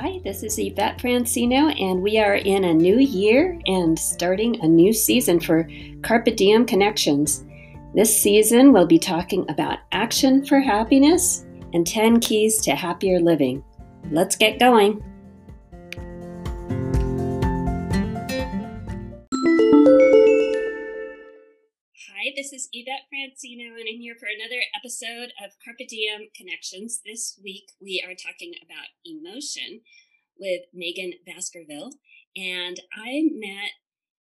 Hi, this is Yvette Francino, and we are in a new year and starting a new season for Carpe Diem Connections. This season, we'll be talking about action for happiness and 10 keys to happier living. Let's get going. This is Yvette Francino, and I'm here for another episode of Carpe Diem Connections. This week, we are talking about emotion with Meghan Baskerville, and I met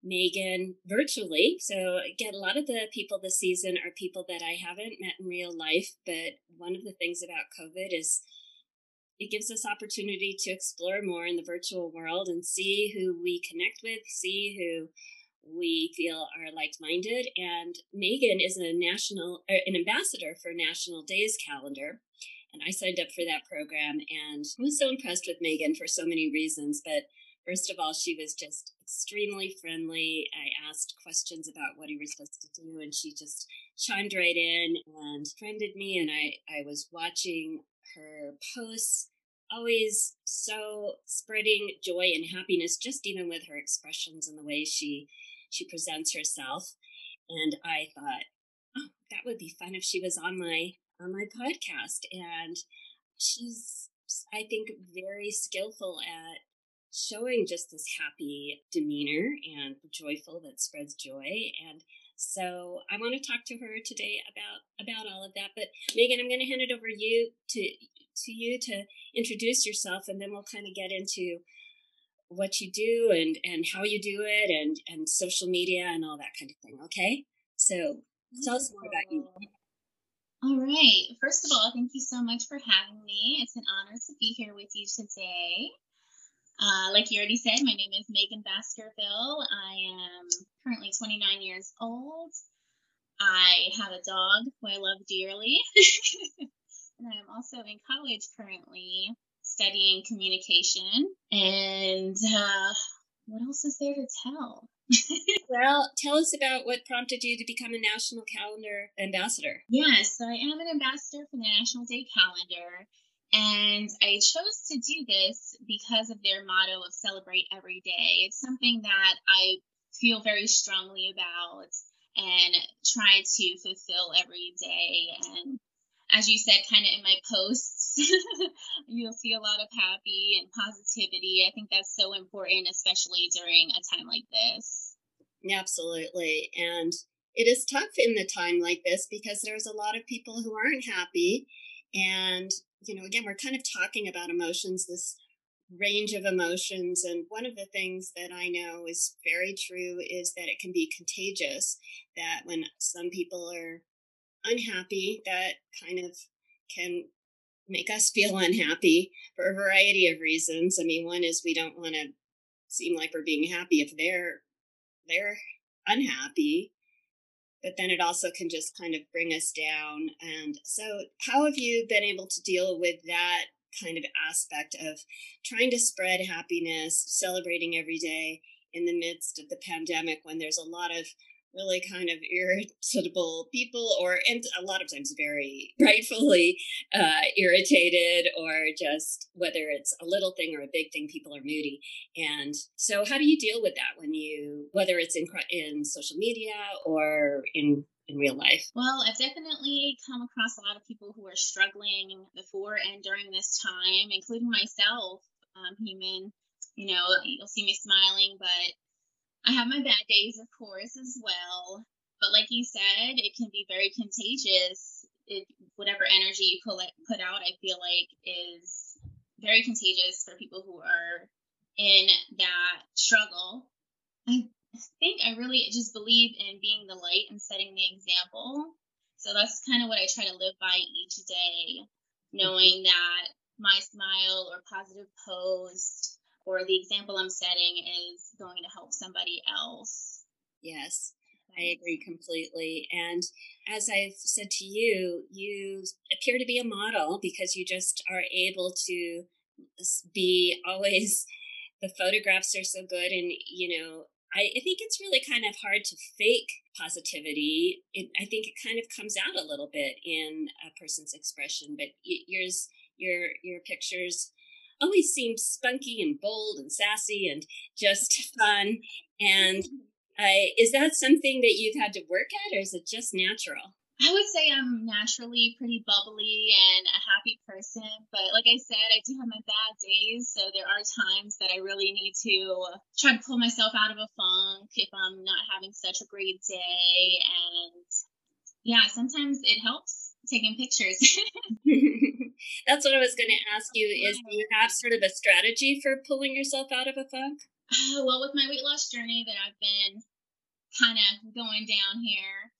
Meghan virtually. So, again, a lot of the people this season are people that I haven't met in real life, but one of the things about COVID is it gives us opportunity to explore more in the virtual world and see who we connect with, see who we feel are like-minded and meghan is a national er, an ambassador for national days calendar and i signed up for that program and i was so impressed with meghan for so many reasons but first of all she was just extremely friendly. I asked questions about what he was supposed to do and she just chimed right in and friended me and i i was watching her posts always so spreading joy and happiness just even with her expressions and the way she she presents herself. And I thought, oh, that would be fun if she was on my on my podcast. And she's I think very skillful at showing just this happy demeanor and joyful that spreads joy and so I want to talk to her today about about all of that. But Meghan, I'm going to hand it over you to to you to introduce yourself, and then we'll kind of get into what you do and and how you do it and and social media and all that kind of thing okay? So tell us more about you. All right. First of all thank you so much for having me. It's an honor to be here with you today. Uh, like you already said my name is meghan baskerville. I am currently 29 years old. I have a dog who i love dearly. And i am also in college currently studying communication. And uh, what else is there to tell? well, tell us about what prompted you to become a National Calendar ambassador. Yes, so I am an ambassador for the National Day Calendar. And I chose to do this because of their motto of celebrate every day. It's something that I feel very strongly about and try to fulfill every day. And as you said, kind of in my posts, you'll see a lot of happy and positivity. I think that's so important, especially during a time like this. Absolutely. And it is tough in the time like this because there's a lot of people who aren't happy. And, you know, again, we're kind of talking about emotions, this range of emotions. And one of the things that I know is very true is that it can be contagious, that when some people are unhappy that kind of can make us feel unhappy for a variety of reasons. I mean, one is we don't want to seem like we're being happy if they're they're unhappy but then it also can just kind of bring us down and so how have you been able to deal with that kind of aspect of trying to spread happiness celebrating every day in the midst of the pandemic when there's a lot of really kind of irritable people or and a lot of times very rightfully uh, irritated or just whether it's a little thing or a big thing people are moody and so how do you deal with that when you whether it's in in social media or in in real life? Well, I've definitely come across a lot of people who are struggling before and during this time, including myself, um, human. You know, you'll see me smiling, but I have my bad days, of course, as well. But like you said, it can be very contagious. It, whatever energy you pull it, put out, I feel like is very contagious for people who are in that struggle. I think I really just believe in being the light and setting the example. So that's kind of what I try to live by each day, knowing that my smile or positive post or the example I'm setting is going to help somebody else. Yes, I agree completely. And as I've said to you, you appear to be a model because you just are able to be always, the photographs are so good. And, you know, I, I think it's really kind of hard to fake positivity. It, I think it kind of comes out a little bit in a person's expression, but yours, your, your pictures always seemed spunky and bold and sassy and just fun. And uh, is that something that you've had to work at, or is it just natural? I would say I'm naturally pretty bubbly and a happy person, but like I said, I do have my bad days. So there are times that I really need to try to pull myself out of a funk if I'm not having such a great day. And yeah, sometimes it helps taking pictures. That's what I was going to ask you is do you have sort of a strategy for pulling yourself out of a funk? Uh, well, with my weight loss journey that I've been kind of going down here,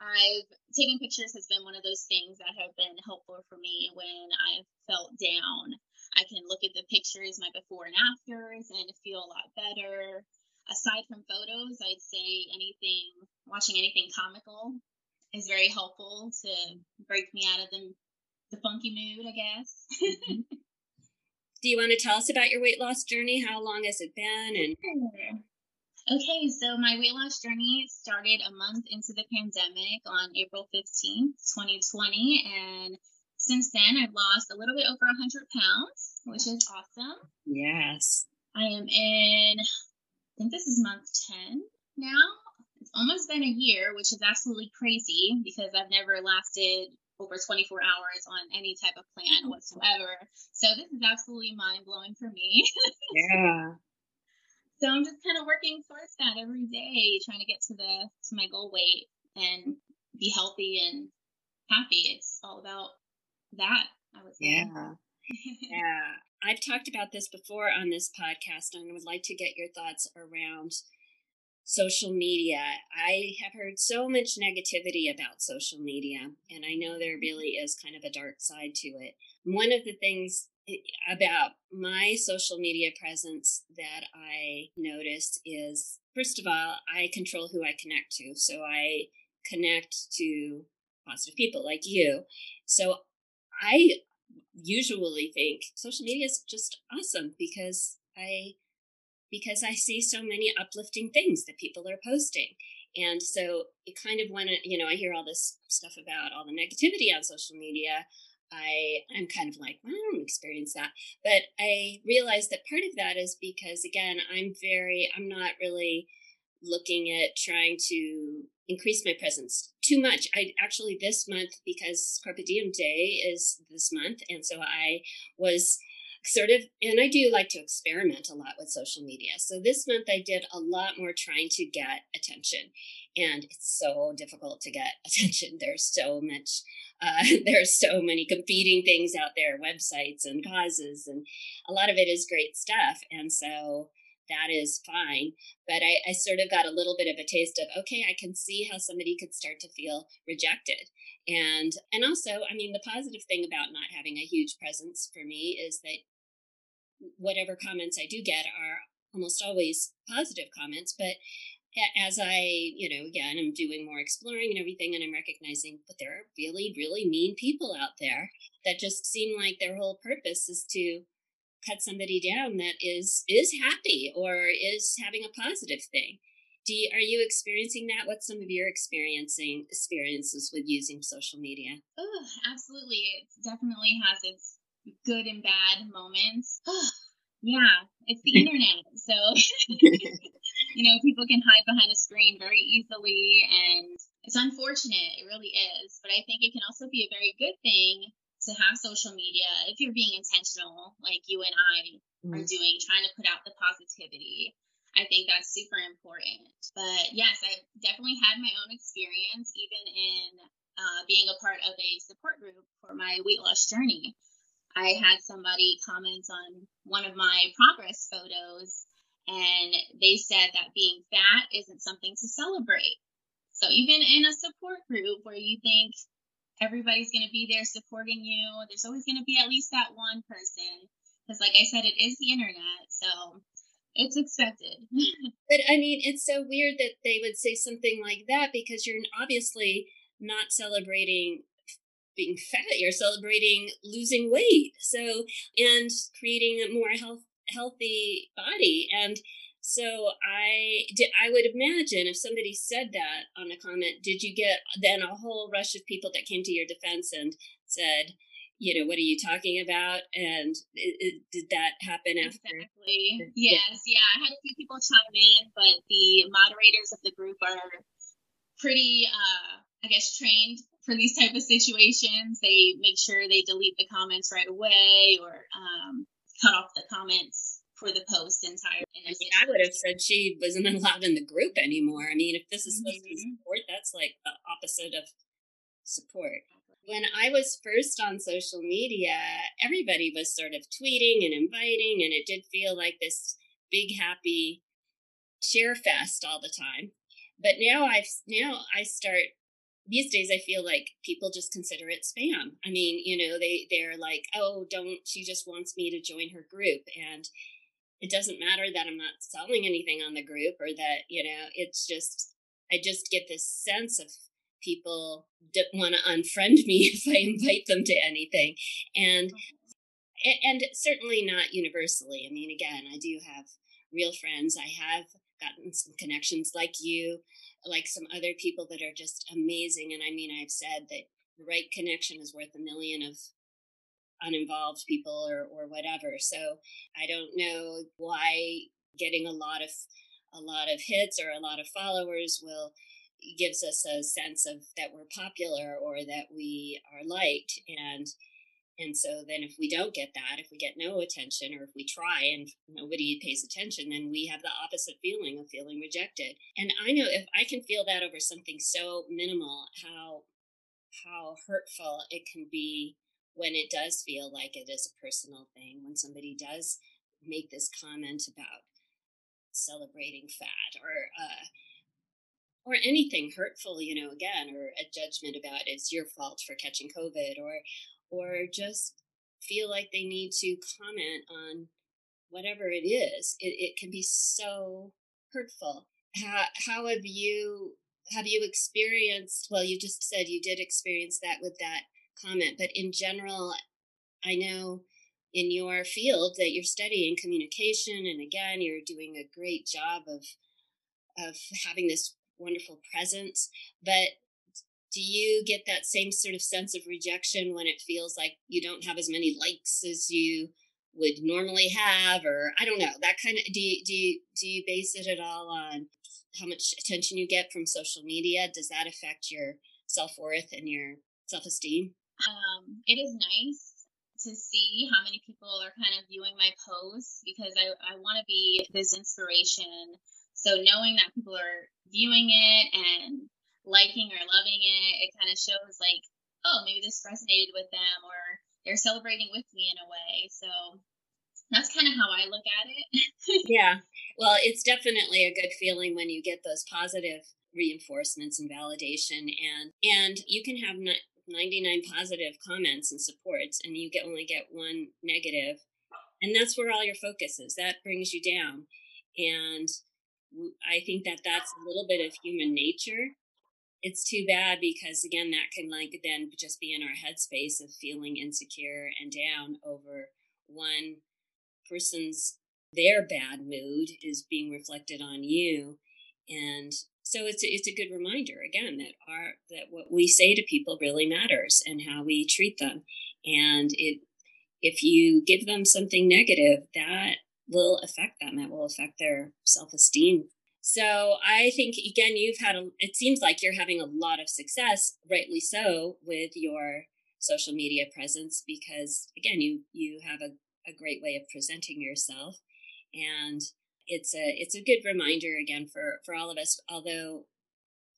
I've taking pictures has been one of those things that have been helpful for me when I've felt down. I can look at the pictures, my before and afters, and feel a lot better. Aside from photos, I'd say anything, watching anything comical is very helpful to break me out of the, the funky mood, I guess. mm-hmm. Do you want to tell us about your weight loss journey? How long has it been? And Okay, so my weight loss journey started a month into the pandemic on April 15th, 2020. And since then, I've lost a little bit over 100 pounds, which is awesome. Yes. I am in, I think this is month 10 now. It's almost been a year, which is absolutely crazy because I've never lasted over 24 hours on any type of plan mm-hmm. whatsoever. So this is absolutely mind blowing for me. yeah. So I'm just kind of working towards that every day, trying to get to the to my goal weight and be healthy and happy. It's all about that. I would say. Yeah. yeah. I've talked about this before on this podcast, and I would like to get your thoughts around social media. I have heard so much negativity about social media, and I know there really mm-hmm. is kind of a dark side to it. One of the things eh, about my social media presence that I noticed is first of all, I control who I connect to. So I connect to positive people like you. So I usually think social media is just awesome because I because I see so many uplifting things that people are posting. And so it kind of when you know, I hear all this stuff about all the negativity on social media. I I'm kind of like, well, I don't experience that. But I realize that part of that is because again, I'm very I'm not really looking at trying to increase my presence too much. I actually this month because Carpe Diem Day is this month, and so I was sort of and I do like to experiment a lot with social media. So this month I did a lot more trying to get attention. And it's so difficult to get attention. There's so much uh, there's so many competing things out there, websites and causes, and a lot of it is great stuff. And so that is fine. But I, I sort of got a little bit of a taste of okay, I can see how somebody could start to feel rejected. And and also, I mean, the positive thing about not having a huge presence for me is that whatever comments I do get are almost always positive comments, but as I, you know, again, I'm doing more exploring and everything, and I'm recognizing, but there are really, really mean people out there that just seem like their whole purpose is to cut somebody down that is is happy or is having a positive thing. Do you, are you experiencing that? What's some of your experiencing experiences with using social media? Oh, absolutely. It definitely has its good and bad moments. yeah, it's the internet, so you know, people can hide behind a screen very easily and it's unfortunate. It really is. But I think it can also be a very good thing to have social media if you're being intentional, like you and I mm. are doing, trying to put out the positivity. I think that's super important. But yes, I've definitely had my own experience, even in uh, being a part of a support group for my weight loss journey. I had somebody comment on one of my progress photos and they said that being fat isn't something to celebrate. So even in a support group where you think everybody's going to be there supporting you, there's always going to be at least that one person. Because, like I said, it is the internet. So it's accepted. but I mean, it's so weird that they would say something like that because you're obviously not celebrating being fat you're celebrating losing weight so and creating a more health healthy body. And so I did, I would imagine if somebody said that on a comment, did you get then a whole rush of people that came to your defense and said, you know, what are you talking about? And it, it, did that happen after? Yes. Yeah. I had a few people chime in, but the moderators of the group are pretty, uh, I guess, trained for these type of situations. They make sure they delete the comments right away or um, cut off the comments for the post entirely. I mean, I would have said she wasn't allowed in the group anymore. I mean, if this is supposed mm-hmm. to be mm-hmm. support, that's like the opposite of support. When I was first on social media, everybody was sort of tweeting and inviting, and it did feel like this big happy share fest all the time. But now I've now I start these days I feel like people just consider it spam. I mean, you know, they they're like, "Oh, don't she just wants me to join her group." And it doesn't matter that I'm not selling anything on the group or that, you know, it's just I just get this sense of people want to unfriend me if I invite them to anything. And mm-hmm. and certainly not universally. I mean, again, I do have real friends. I have gotten some connections like you like some other people that are just amazing. And I mean, I've said that the right connection is worth a million of uninvolved people or, or whatever. So I don't know why getting a lot of a lot of hits or a lot of followers will gives us a sense of that we're popular or that we are liked and and so then if we don't get that, if we get no attention or if we try and nobody pays attention, then we have the opposite feeling of feeling rejected. And I know if I can feel that over something so minimal, how how hurtful it can be when it does feel like it is a personal thing, when somebody does make this comment about celebrating fat or uh, or anything hurtful, you know, again, or a judgment about it's your fault for catching COVID, or or just feel like they need to comment on whatever it is it, it can be so hurtful. How, how have you have you experienced well you just said you did experience that with that comment but in general i know in your field that you're studying communication and again you're doing a great job of of having this wonderful presence but do you get that same sort of sense of rejection when it feels like you don't have as many likes as you would normally have or i don't know that kind of do you do you do you base it at all on how much attention you get from social media? Does that affect your self-worth and your self-esteem? Um, it is nice to see how many people are kind of viewing my posts because i, I want to be this inspiration so knowing that people are viewing it and liking or loving it, it kind of shows like, oh, maybe this resonated with them or they're celebrating with me in a way. So that's kind of how I look at it. yeah. Well, it's definitely a good feeling when you get those positive reinforcements and validation and and you can have 99 positive comments and supports and you get only get one negative and that's where all your focus is that brings you down and i think that that's a little bit of human nature. It's too bad because again that can like then just be in our headspace of feeling insecure and down over one person's their bad mood is being reflected on you. And so it's a, it's a good reminder again that our that what we say to people really matters and how we treat them. And it if you give them something negative that will affect them It will affect their self-esteem so I think again, you've had a, it seems like you're having a lot of success, rightly so, with your social media presence because again, you you have a, a great way of presenting yourself, and it's a it's a good reminder again for for all of us. Although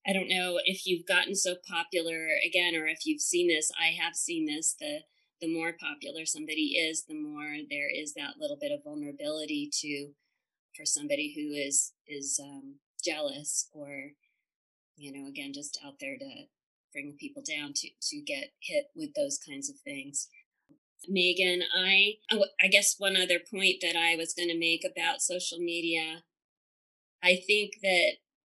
I don't know if you've gotten so popular again, or if you've seen this. I have seen this. The the more popular somebody is, the more there is that little bit of vulnerability to for somebody who is is um, jealous or you know again just out there to bring people down to to get hit with those kinds of things. Meghan i i guess one other point that i was going to make about social media i think that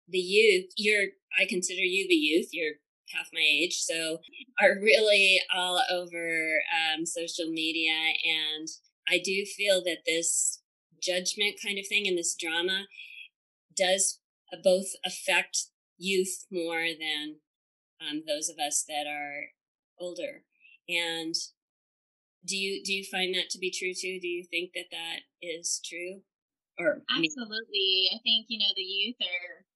the youth you're i consider you the youth you're half my age so are really all over um, social media and i do feel that this judgment kind of thing and this drama does both affect youth more than um, those of us that are older. And do you do you find that to be true too? Do you think that that is true? Or absolutely, I think you know the youth are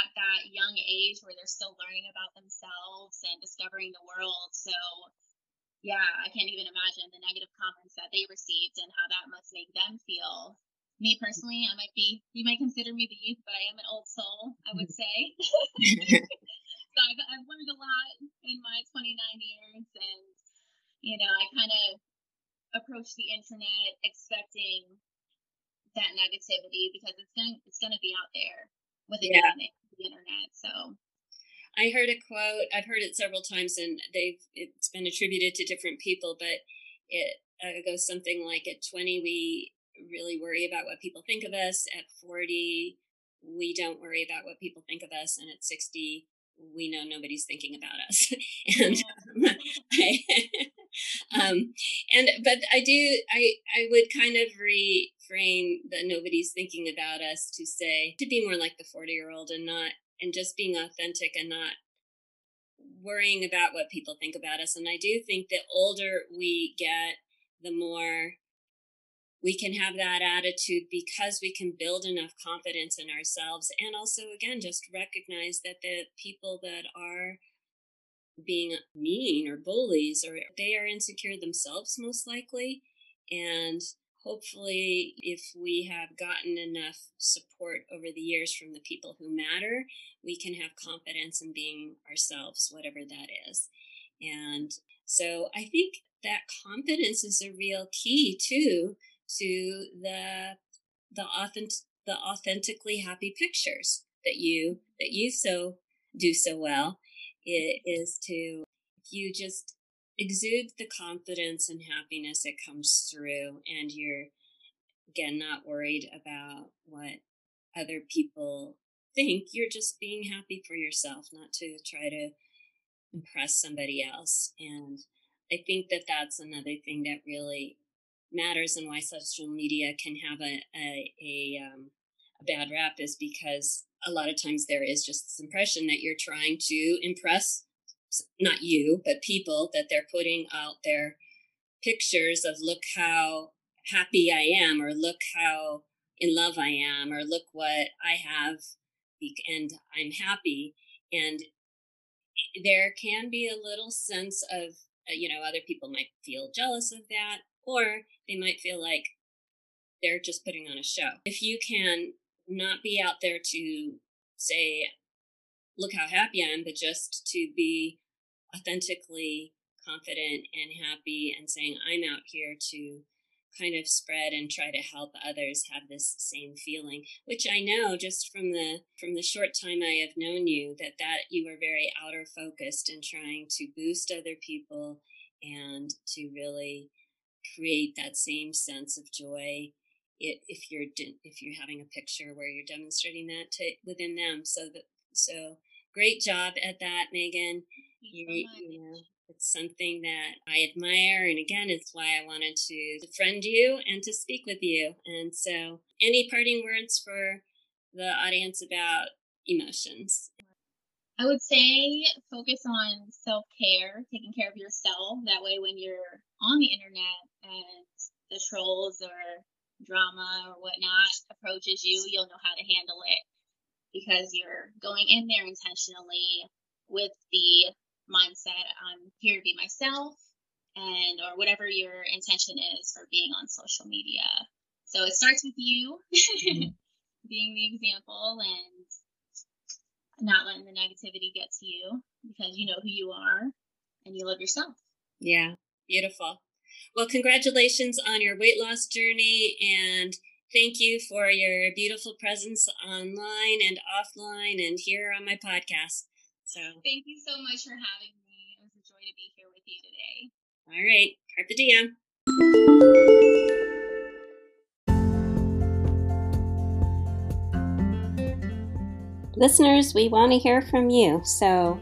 at that young age where they're still learning about themselves and discovering the world. So yeah, I can't even imagine the negative comments that they received and how that must make them feel. Me personally, I might be, you might consider me the youth, but I am an old soul, I would mm-hmm. say. so I've, I've learned a lot in my 29 years, and, you know, I kind of approach the internet expecting that negativity because it's going to it's going to be out there with the, yeah. The internet. So I heard a quote. I've heard it several times, and they've it's been attributed to different people, but it uh, goes something like: at twenty, we really worry about what people think of us. At forty, we don't worry about what people think of us, and at sixty, we know nobody's thinking about us. and um, I, um, and but I do I I would kind of the nobody's thinking about us to say to be more like the forty year old and not and just being authentic and not worrying about what people think about us. And I do think the older we get, the more we can have that attitude because we can build enough confidence in ourselves and also again just recognize that the people that are being mean or bullies or they are insecure themselves most likely and hopefully if we have gotten enough support over the years from the people who matter we can have confidence in being ourselves whatever that is. And so i think that confidence is a real key too to the the authentic the authentically happy pictures that you that you so do so well. It is to if you just exude the confidence and happiness that comes through and you're again not worried about what other people think. You're just being happy for yourself not to try to impress somebody else. And i think that that's another thing that really matters and why social media can have a a, a, um, a bad rap is because a lot of times there is just this impression that you're trying to impress not you, but people that they're putting out their pictures of look how happy I am, or look how in love I am, or look what I have, and I'm happy. And there can be a little sense of, uh, you know, other people might feel jealous of that, or they might feel like they're just putting on a show. If you can not be out there to say, look how happy I am, but just to be authentically confident and happy and saying, I'm out here to kind of spread and try to help others have this same feeling which i know just from the from the short time i have known you that that you are very outer focused and trying to boost other people and to really create that same sense of joy if you're if you're having a picture where you're demonstrating that to within them so that so great job at that meghan. You, you know it's something that i admire and again it's why i wanted to befriend you and to speak with you. And so any parting words for the audience about emotions? I would say focus on self care, taking care of yourself. That way, when you're on the internet and the trolls or drama or whatnot approaches you, you'll know how to handle it because you're going in there intentionally with the mindset I'm here to be myself and or whatever your intention is for being on social media. So it starts with you mm-hmm. being the example and not letting the negativity get to you because you know who you are and you love yourself. Yeah, beautiful. Well, congratulations on your weight loss journey and thank you for your beautiful presence online and offline and here on my podcast. So, thank you so much for having me. It was a joy to be here with you today. All right, carpe diem. Listeners, we want to hear from you. So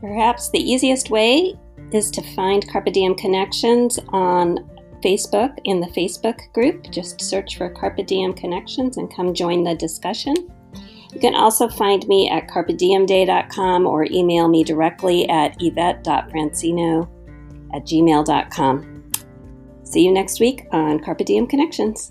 perhaps the easiest way is to find Carpe Diem Connections on Facebook in the Facebook group. Just search for Carpe Diem Connections and come join the discussion. You can also find me at carpediemday.com or email me directly at yvette.francino at gmail.com. See you next week on Carpe Diem Connections.